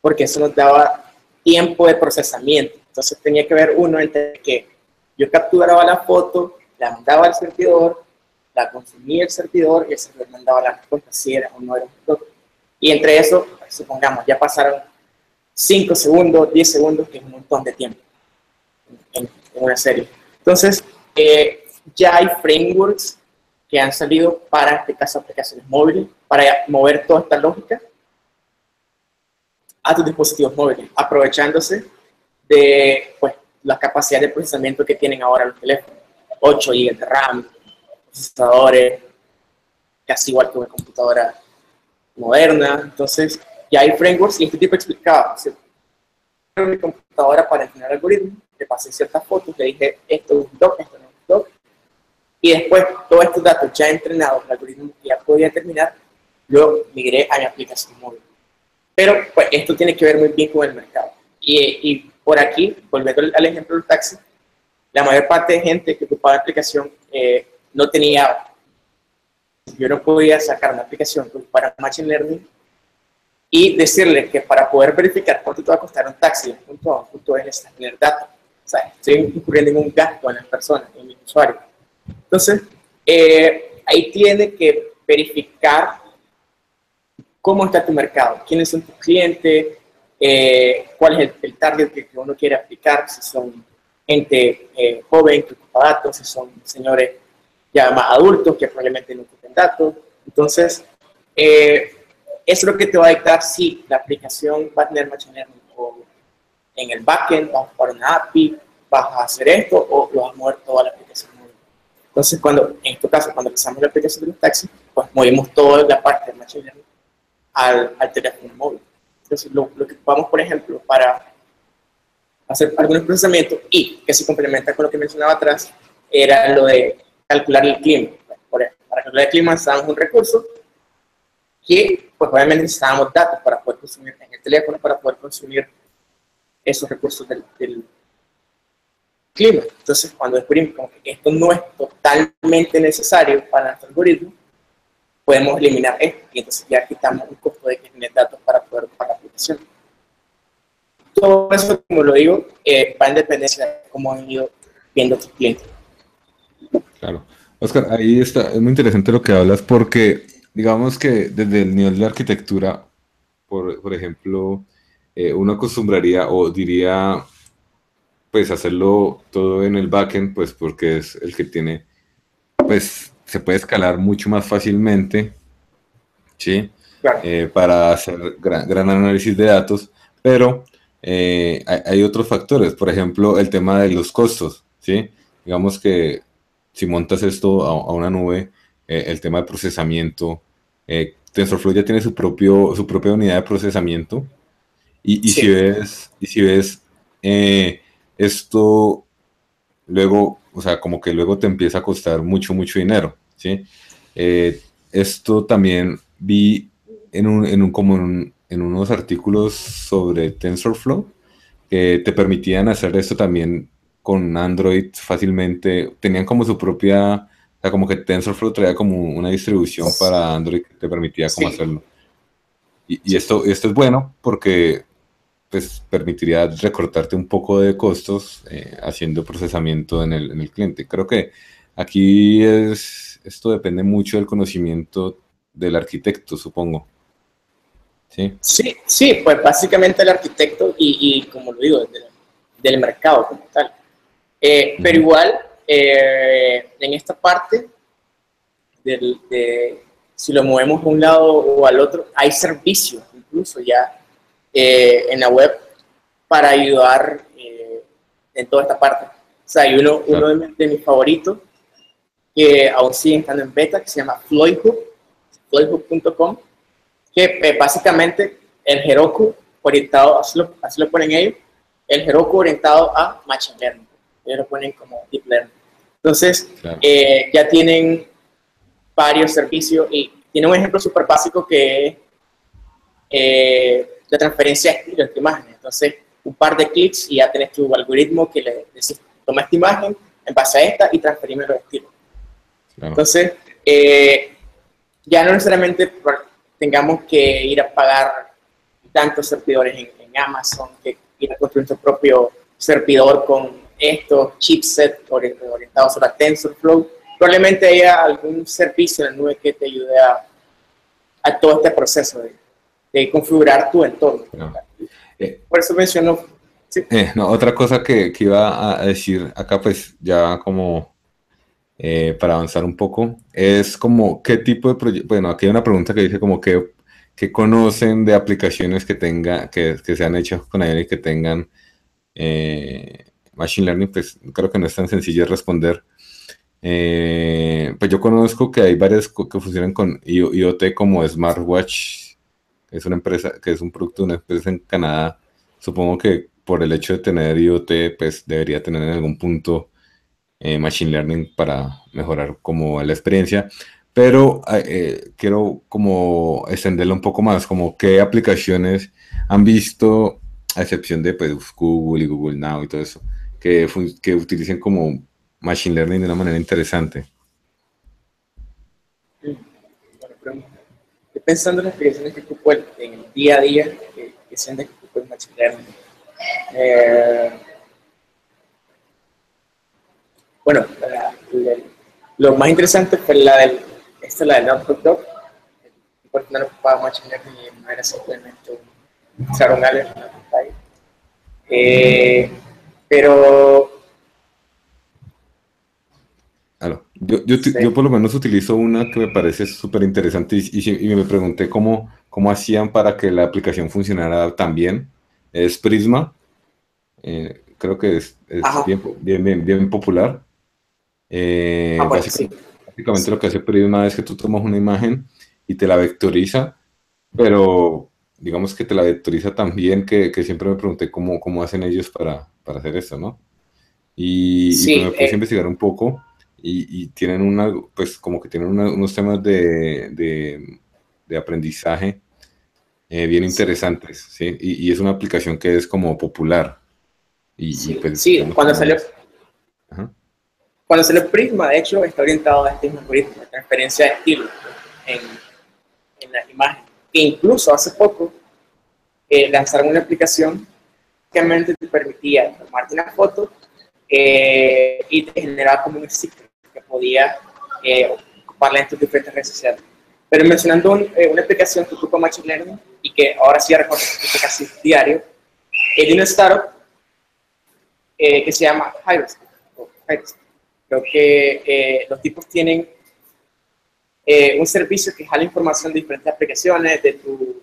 porque eso nos daba tiempo de procesamiento. Entonces tenía que ver uno entre que yo capturaba la foto, la mandaba al servidor, la consumía el servidor y el servidor mandaba la respuesta si era o no era un Y entre eso, supongamos, ya pasaron 5 segundos, 10 segundos, que es un montón de tiempo en, una serie. Entonces, eh, ya hay frameworks que han salido para, este caso, aplicaciones móviles, para mover toda esta lógica a tus dispositivos móviles, aprovechándose de pues, la capacidad de procesamiento que tienen ahora los teléfonos. 8 GB de RAM, procesadores, casi igual que una computadora moderna. Entonces, ya hay frameworks y este tipo explicaba. mi computadora para entrenar algoritmos, le pasé ciertas fotos, le dije esto es un doc, esto no es un doc. Y después, todos estos datos ya entrenados, el algoritmo ya podía terminar, lo migré a mi aplicación móvil. Pero pues, esto tiene que ver muy bien con el mercado. Y, y por aquí, volviendo al ejemplo del taxi, la mayor parte de gente que ocupaba la aplicación eh, no tenía, yo no podía sacar una aplicación para Machine Learning y decirle que para poder verificar cuánto te va a costar un taxi de punto a punto B necesitas tener datos. O sea, estoy incurriendo en un gasto en las personas, en mis usuarios. Entonces, eh, ahí tiene que verificar cómo está tu mercado, quiénes son tus clientes, eh, cuál es el, target que, uno quiere aplicar, si son gente eh, joven que ocupa datos, si son señores ya más adultos que probablemente no tienen datos. Entonces, eso es lo que te va a dictar si la aplicación va a tener Machine en el backend, vas a jugar una API, vas a hacer esto o lo vas a mover toda la aplicación. Entonces, cuando, en este caso, cuando empezamos la aplicación de los taxis, pues movimos toda la parte de Machine Learning al, al teléfono móvil. Entonces, lo, lo que ocupamos, por ejemplo, para hacer algunos procesamientos y que se complementa con lo que mencionaba atrás, era lo de calcular el clima. Para calcular el clima necesitábamos un recurso que, pues obviamente necesitábamos datos para poder consumir en el teléfono, para poder consumir esos recursos del, clima. Entonces, cuando descubrimos que esto no es totalmente necesario para nuestro algoritmo, podemos eliminar esto y entonces ya quitamos un costo de que datos para poder para la aplicación. Todo eso, como lo digo, eh, va en dependencia de cómo han ido viendo tus clientes. Claro. Oscar, ahí está, es muy interesante lo que hablas porque digamos que desde el nivel de arquitectura, por, por ejemplo, eh, uno acostumbraría o diría, pues hacerlo todo en el backend, pues porque es el que tiene, pues se puede escalar mucho más fácilmente, ¿sí? Eh, para hacer gran, gran, análisis de datos, pero eh, hay, otros factores, por ejemplo, el tema de los costos, ¿sí? Digamos que si montas esto a, una nube, eh, el tema de procesamiento, TensorFlow ya tiene su, propio, su propia unidad de procesamiento, y, y si ves, y si ves esto luego, o sea, como que luego te empieza a costar mucho, mucho dinero, ¿sí? esto también vi en un, en un, como en, unos artículos sobre TensorFlow que te permitían hacer esto también con Android fácilmente. Tenían como su propia, o sea, como que TensorFlow traía como una distribución para Android que te permitía como hacerlo. Y, esto, esto es bueno porque pues permitiría recortarte un poco de costos eh, haciendo procesamiento en el, en el cliente. Creo que aquí es, esto depende mucho del conocimiento del arquitecto, supongo. Sí, sí, pues básicamente el arquitecto y, como lo digo, del, mercado como tal. Eh, pero igual, eh, en esta parte, de, si lo movemos de un lado o al otro, hay servicios incluso ya eh, en la web para ayudar en toda esta parte. O sea, hay uno, uno de, mis favoritos que aún sigue estando en beta, que se llama Floydhub, floydhub.com que eh, básicamente el Heroku orientado, así lo, así lo, ponen ellos, el Heroku orientado a Machine Learning. Ellos lo ponen como Deep Learning. Entonces, eh, ya tienen varios servicios y tiene un ejemplo súper básico que es eh, la transferencia de estilos de imágenes. Entonces, un par de clics y ya tienes tu algoritmo que le dice, toma esta imagen en base a esta y transferime los estilos. Entonces, ya no necesariamente tengamos que ir a pagar tantos servidores en, Amazon, que ir a construir nuestro propio servidor con estos chipsets orientados a la TensorFlow. Probablemente haya algún servicio en la nube que te ayude a, a todo este proceso de, configurar tu entorno. Eh, Por eso menciono... Eh, no, otra cosa que, que, iba a decir acá, pues ya como eh, para avanzar un poco, es como qué tipo de proyecto, bueno, aquí hay una pregunta que dice como que, que conocen de aplicaciones que tenga, que, que sean hechas con AI y que tengan eh, Machine Learning, pues creo que no es tan sencillo responder. Pues yo conozco que hay varias que funcionan con IoT como Smartwatch, es una empresa, que es un producto de una empresa en Canadá. Supongo que por el hecho de tener IoT, pues debería tener en algún punto eh, Machine Learning para mejorar como la experiencia. Pero eh, quiero como extenderlo un poco más, como qué aplicaciones han visto, a excepción de pues, Google y Google Now y todo eso, que, que utilicen como Machine Learning de una manera interesante. Pensando en las aplicaciones que ocupo en el día a día, que, que de que ocupo en Machine Learning. Eh, bueno, lo más interesante fue la del, esta la del Notebook Dog, porque no lo ocupaba Machine Learning no era simplemente un en la pantalla. Eh, pero... Yo, yo, yo, por lo menos utilizo una que me parece súper interesante y, y, me pregunté cómo, cómo hacían para que la aplicación funcionara tan bien. Es Prisma. Eh, creo que es, es bien, bien, bien, bien, popular. Eh, ah, básicamente, lo que hace Prisma es que tú tomas una imagen y te la vectoriza, pero digamos que te la vectoriza también que, que siempre me pregunté cómo, cómo hacen ellos para, para hacer eso, ¿no? Y, pues me puse a eh. investigar un poco y, y, tienen una, pues como que tienen unos temas de, de, de aprendizaje eh, bien interesantes, ¿sí? Y, y, es una aplicación que es como popular. Y, sí, pues, cuando salió... Ajá. Cuando le Prisma, de hecho, está orientado a este mismo algoritmo transferencia de estilo en, en las imágenes. E incluso hace poco eh, lanzaron una aplicación que te permitía tomarte una foto eh, y te generaba como un sticker que podía eh, ocuparla en tus diferentes redes sociales. Pero mencionando eh, una aplicación que ocupa Machine Learning y que ahora sí recorre casi diario, es de una startup eh, que se llama Hyros. Creo que eh, los tipos tienen un servicio que jala información de diferentes aplicaciones, de tu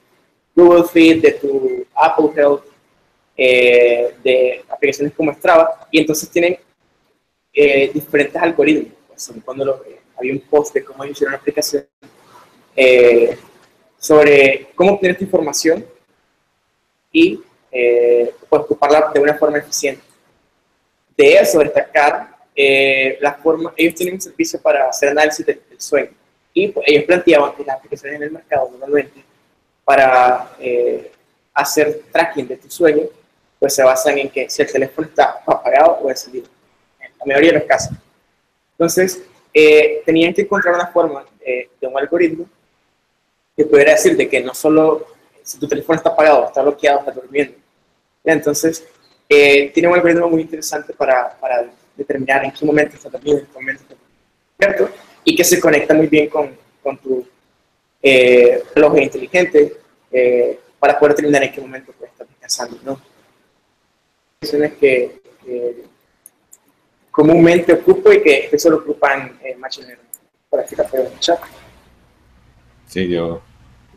Google Feed, de tu Apple Health, de aplicaciones como Strava, y entonces tienen diferentes algoritmos. Pues, cuando había un post de cómo hicieron una aplicación eh, sobre cómo obtener esta información y eh, pues, ocuparla de una forma eficiente. De eso destacar eh, la forma, ellos tienen un servicio para hacer análisis del, sueño y pues, ellos planteaban que las aplicaciones en el mercado normalmente para hacer tracking de tu sueño, pues se basan en que si el teléfono está apagado o encendido, en la mayoría de los casos. Entonces, tenían que encontrar una forma de un algoritmo que pudiera decir de que no solo si tu teléfono está apagado, está bloqueado, está durmiendo. Entonces, eh, tiene un algoritmo muy interesante para, para, determinar en qué momento está dormido, en qué momento está despierto, y que se conecta muy bien con, con tu eh, reloj inteligente eh, para poder determinar en qué momento puedes estar descansando. ¿no? que, que comúnmente ocupo y que eso lo ocupan en Machine Learning. La puedo chat. Sí, yo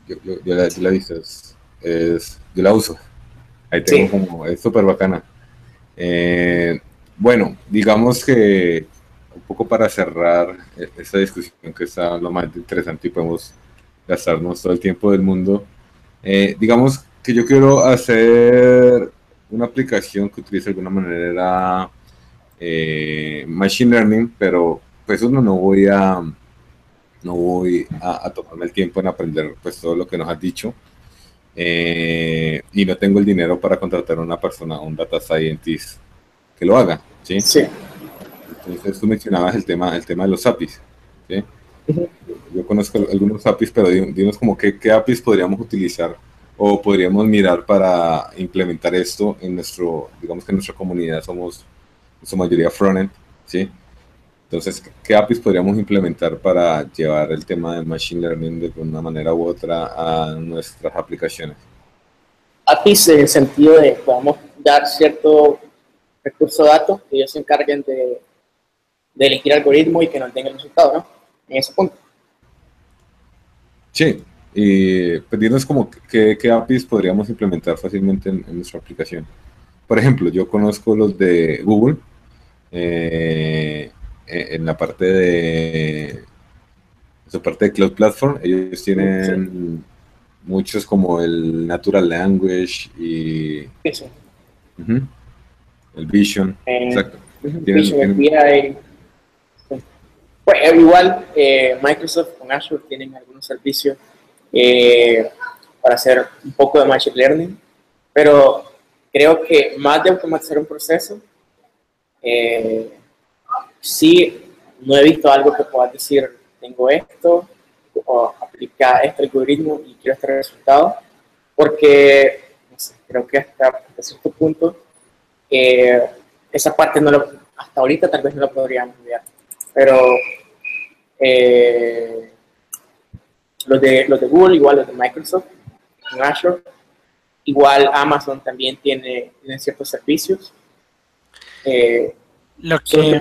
yo, yo, yo, la, visto, es, yo la uso. Ahí tengo como, es súper bacana. Eh, bueno, digamos que un poco para cerrar e, esta discusión que está lo más interesante y podemos gastarnos todo el tiempo del mundo, eh, digamos que yo quiero hacer una aplicación que utilice de alguna manera eh, Machine Learning, pero pues uno no voy a no voy a, tomarme el tiempo en aprender pues todo lo que nos has dicho eh, y no tengo el dinero para contratar a una persona, un data scientist que lo haga, ¿sí? Sí. Entonces tú mencionabas el tema, el tema de los APIs, ¿sí? Yo conozco algunos APIs, pero dinos como qué, qué APIs podríamos utilizar o podríamos mirar para implementar esto en nuestro, digamos que en nuestra comunidad somos su mayoría frontend, ¿sí? Entonces, ¿qué APIs podríamos implementar para llevar el tema del Machine Learning de una manera u otra a nuestras aplicaciones? APIs en el sentido de podamos dar cierto recurso de datos que ellos se encarguen de, de elegir algoritmos y que nos den el resultado, ¿no? En ese punto. Sí, y pedirnos como qué, qué, APIs podríamos implementar fácilmente en, en, nuestra aplicación. Por ejemplo, yo conozco los de Google, eh, eh, en la parte de su parte de Cloud Platform, ellos tienen muchos como el Natural Language y el Vision. Eh, exacto. Vision, Pues igual eh, Microsoft con Azure tienen algunos servicios para hacer un poco de Machine Learning, pero creo que más de automatizar un proceso, eh, no he visto algo que pueda decir, tengo esto, o aplica este algoritmo y quiero este resultado, porque creo que hasta, cierto punto eh, esa parte no lo, hasta ahorita tal vez no lo podríamos enviar, pero eh, los, de, los de Google, igual los de Microsoft, Azure, igual Amazon también tiene ciertos servicios. Eh, lo que,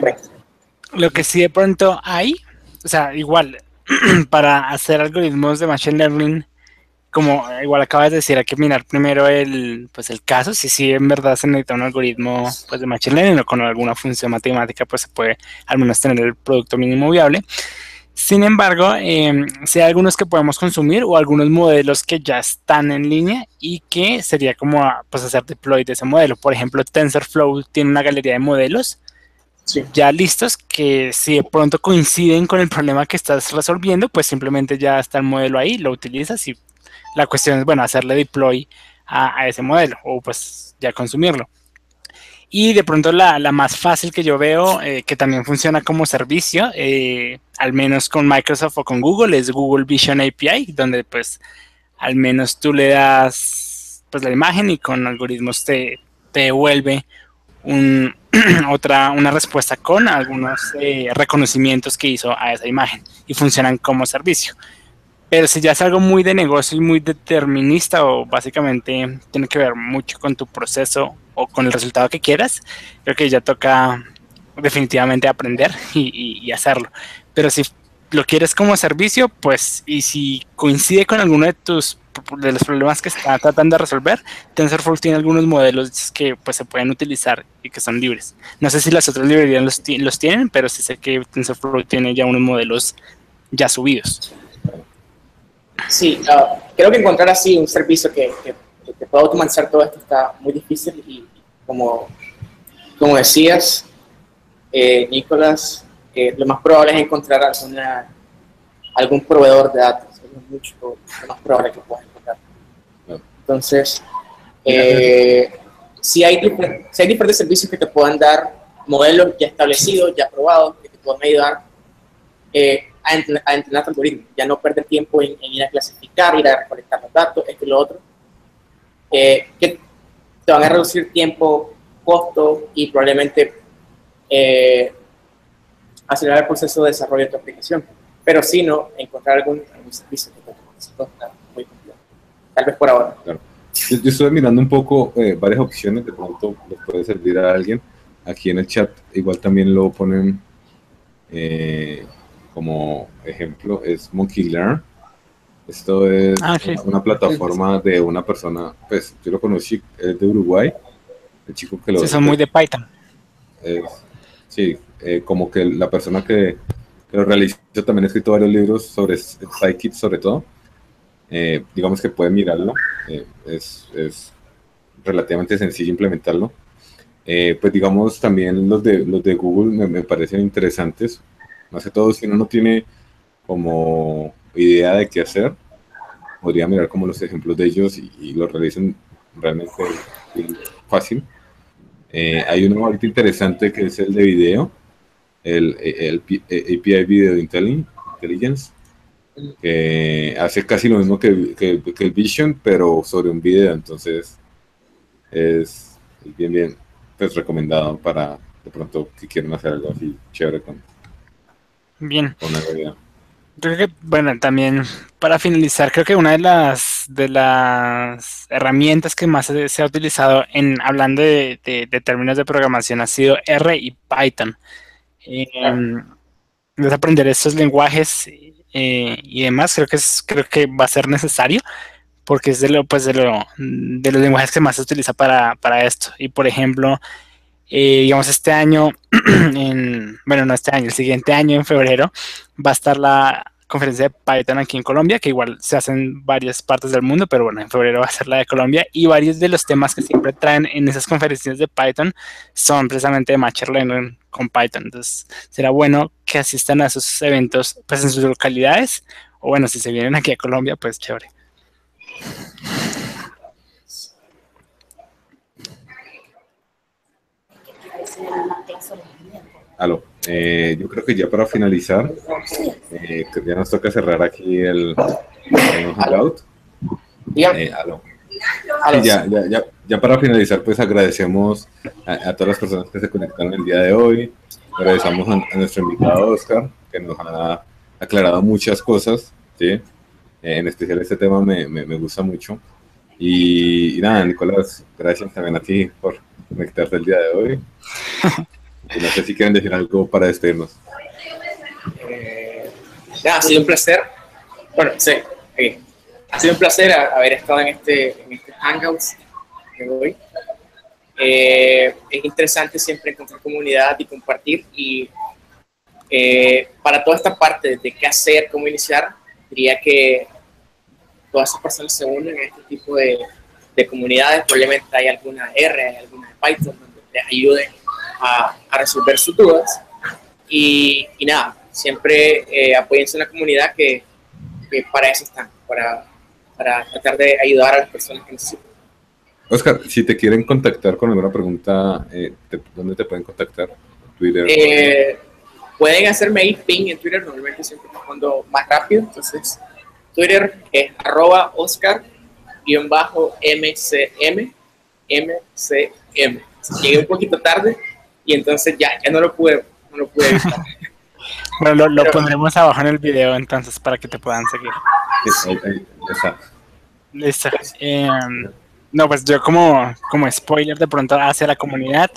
lo que sí de pronto hay, o sea, igual, para hacer algoritmos de Machine Learning, como igual acabas de decir, hay que mirar primero el, pues el caso, si sí en verdad se necesita un algoritmo pues, de Machine Learning o con alguna función matemática, pues se puede al menos tener el producto mínimo viable. Sin embargo, eh, sí hay algunos que podemos consumir o algunos modelos que ya están en línea y que sería como pues, hacer deploy de ese modelo. Por ejemplo, TensorFlow tiene una galería de modelos ya listos que si de pronto coinciden con el problema que estás resolviendo, pues simplemente ya está el modelo ahí, lo utilizas y la cuestión es, bueno, hacerle deploy a, ese modelo o pues ya consumirlo. Y de pronto la, más fácil que yo veo, eh, que también funciona como servicio, eh, al menos con Microsoft o con Google, es Google Vision API, donde pues al menos tú le das pues la imagen y con algoritmos te, te devuelve un, otra, una respuesta con algunos eh, reconocimientos que hizo a esa imagen y funcionan como servicio. Pero si ya es algo muy de negocio y muy determinista o básicamente tiene que ver mucho con tu proceso o con el resultado que quieras, creo que ya toca definitivamente aprender y, hacerlo. Pero si lo quieres como servicio, pues, y si coincide con alguno de tus de los problemas que está tratando de resolver, TensorFlow tiene algunos modelos que pues se pueden utilizar y que son libres. No sé si las otras librerías los, los tienen, pero sí sé que TensorFlow tiene ya unos modelos ya subidos. Sí, ah, creo que encontrar así un servicio que, que, que, pueda automatizar todo esto está muy difícil y como, como decías, eh, Nicolás, eh, lo más probable es encontrar alguna, algún proveedor de datos. Es mucho más probable que puedas encontrar. Entonces, eh, si, hay, si hay diferentes servicios que te puedan dar modelos ya establecidos, ya probados, que te puedan ayudar eh, a, entrenar, a entrenar tu algoritmo, ya no perder tiempo en, ir a clasificar, ir a recolectar los datos, esto y lo otro, eh, que te van a reducir tiempo, costo y probablemente eh, acelerar el proceso de desarrollo de tu aplicación. Pero si no, encontrar algún, servicio que te está muy complejo. Tal vez por ahora. Yo, estoy mirando un poco eh, varias opciones, de pronto les puede servir a alguien. Aquí en el chat igual también lo ponen eh, como ejemplo, es Monkey Learn. Esto es ah, una plataforma de una persona, pues yo lo conocí, es de Uruguay, el chico que lo... Sí, son muy de Python. Es, Sí, eh, como que la persona que, lo realizó también ha escrito varios libros sobre Scikit sobre todo. Eh, digamos que puede mirarlo, eh, es, es, relativamente sencillo implementarlo. pues digamos también los de, los de Google me, parecen interesantes, más que todo si uno no tiene como idea de qué hacer, podría mirar como los ejemplos de ellos y, y lo realicen realmente fácil. Eh, hay uno ahorita interesante que es el de video, el, el, API Video Intelligence, que hace casi lo mismo que, que, el Vision, pero sobre un video. Entonces, es bien, bien pues, recomendado para de pronto que quieran hacer algo así chévere con, bien. Creo que, bueno, también para finalizar, creo que una de las de las herramientas que más se, ha utilizado en hablando de, términos de programación ha sido R y Python. Eh, aprender estos lenguajes eh, y demás, creo que es, creo que va a ser necesario porque es de lo, pues de lo, de los lenguajes que más se utiliza para, para esto. Y por ejemplo, eh, digamos, este año, en, bueno, no este año, el siguiente año, en febrero, va a estar la conferencia de Python aquí en Colombia, que igual se hace en varias partes del mundo, pero bueno, en febrero va a ser la de Colombia, y varios de los temas que siempre traen en esas conferencias de Python son precisamente de Machine Learning con Python. Entonces, será bueno que asistan a esos eventos pues en sus localidades, o bueno, si se vienen aquí a Colombia, pues chévere. Aló. Eh, yo creo que ya para finalizar, eh, ya nos toca cerrar aquí el, el Hangout. Eh, aló. ya, ya, ya, ya, para finalizar, pues agradecemos a, todas las personas que se conectaron el día de hoy. Agradecemos a, nuestro invitado Oscar, que nos ha aclarado muchas cosas. ¿sí? en especial este tema me, me, me gusta mucho. Y, y, nada, Nicolás, gracias también a ti por conectarte el día de hoy. no sé si quieren decir algo para despedirnos. Eh, ha sido un placer. Bueno, sí, ha sido un placer haber estado en este, en este Hangouts de hoy. Eh, es interesante siempre encontrar comunidad y compartir. Y eh, para toda esta parte de qué hacer, cómo iniciar, diría que todas esas personas se unen en este tipo de, de comunidades. Probablemente hay alguna R, hay alguna Python donde les ayude a, resolver sus dudas. Y, nada, siempre eh, apóyense en la comunidad que, para eso están, para, para tratar de ayudar a las personas que necesitan. Oscar, si te quieren contactar con alguna pregunta, eh, ¿dónde te pueden contactar? Twitter. Eh, pueden hacerme ahí ping en Twitter, normalmente siempre respondo más rápido, entonces Twitter es arroba Oscar bajo MCM MCM. Llegué un poquito tarde, y entonces ya, ya no lo pude, no lo pude bueno, lo, pondremos abajo en el video entonces para que te puedan seguir. está. Listo. Em, no, pues yo como, como spoiler de pronto hacia la comunidad,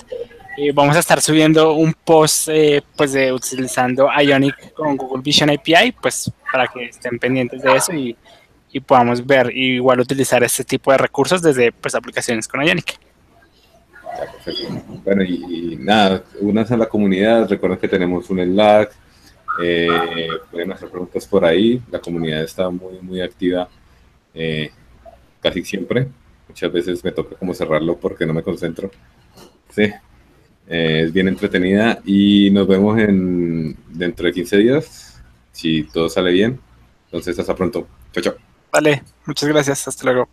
eh, vamos a estar subiendo un post eh, pues de utilizando Ionic con Google Vision API, pues para que estén pendientes de eso y, y podamos ver y igual utilizar este tipo de recursos desde pues aplicaciones con Ionic. Bueno, y, nada, únanse a la comunidad, recuerden que tenemos un Slack, eh, pueden hacer preguntas por ahí, la comunidad está muy, muy activa eh, casi siempre, muchas veces me toca como cerrarlo porque no me concentro. Sí, eh, es bien entretenida y nos vemos en dentro de 15 días, si todo sale bien. Entonces, hasta pronto. Chao, chao. Vale, muchas gracias, hasta luego.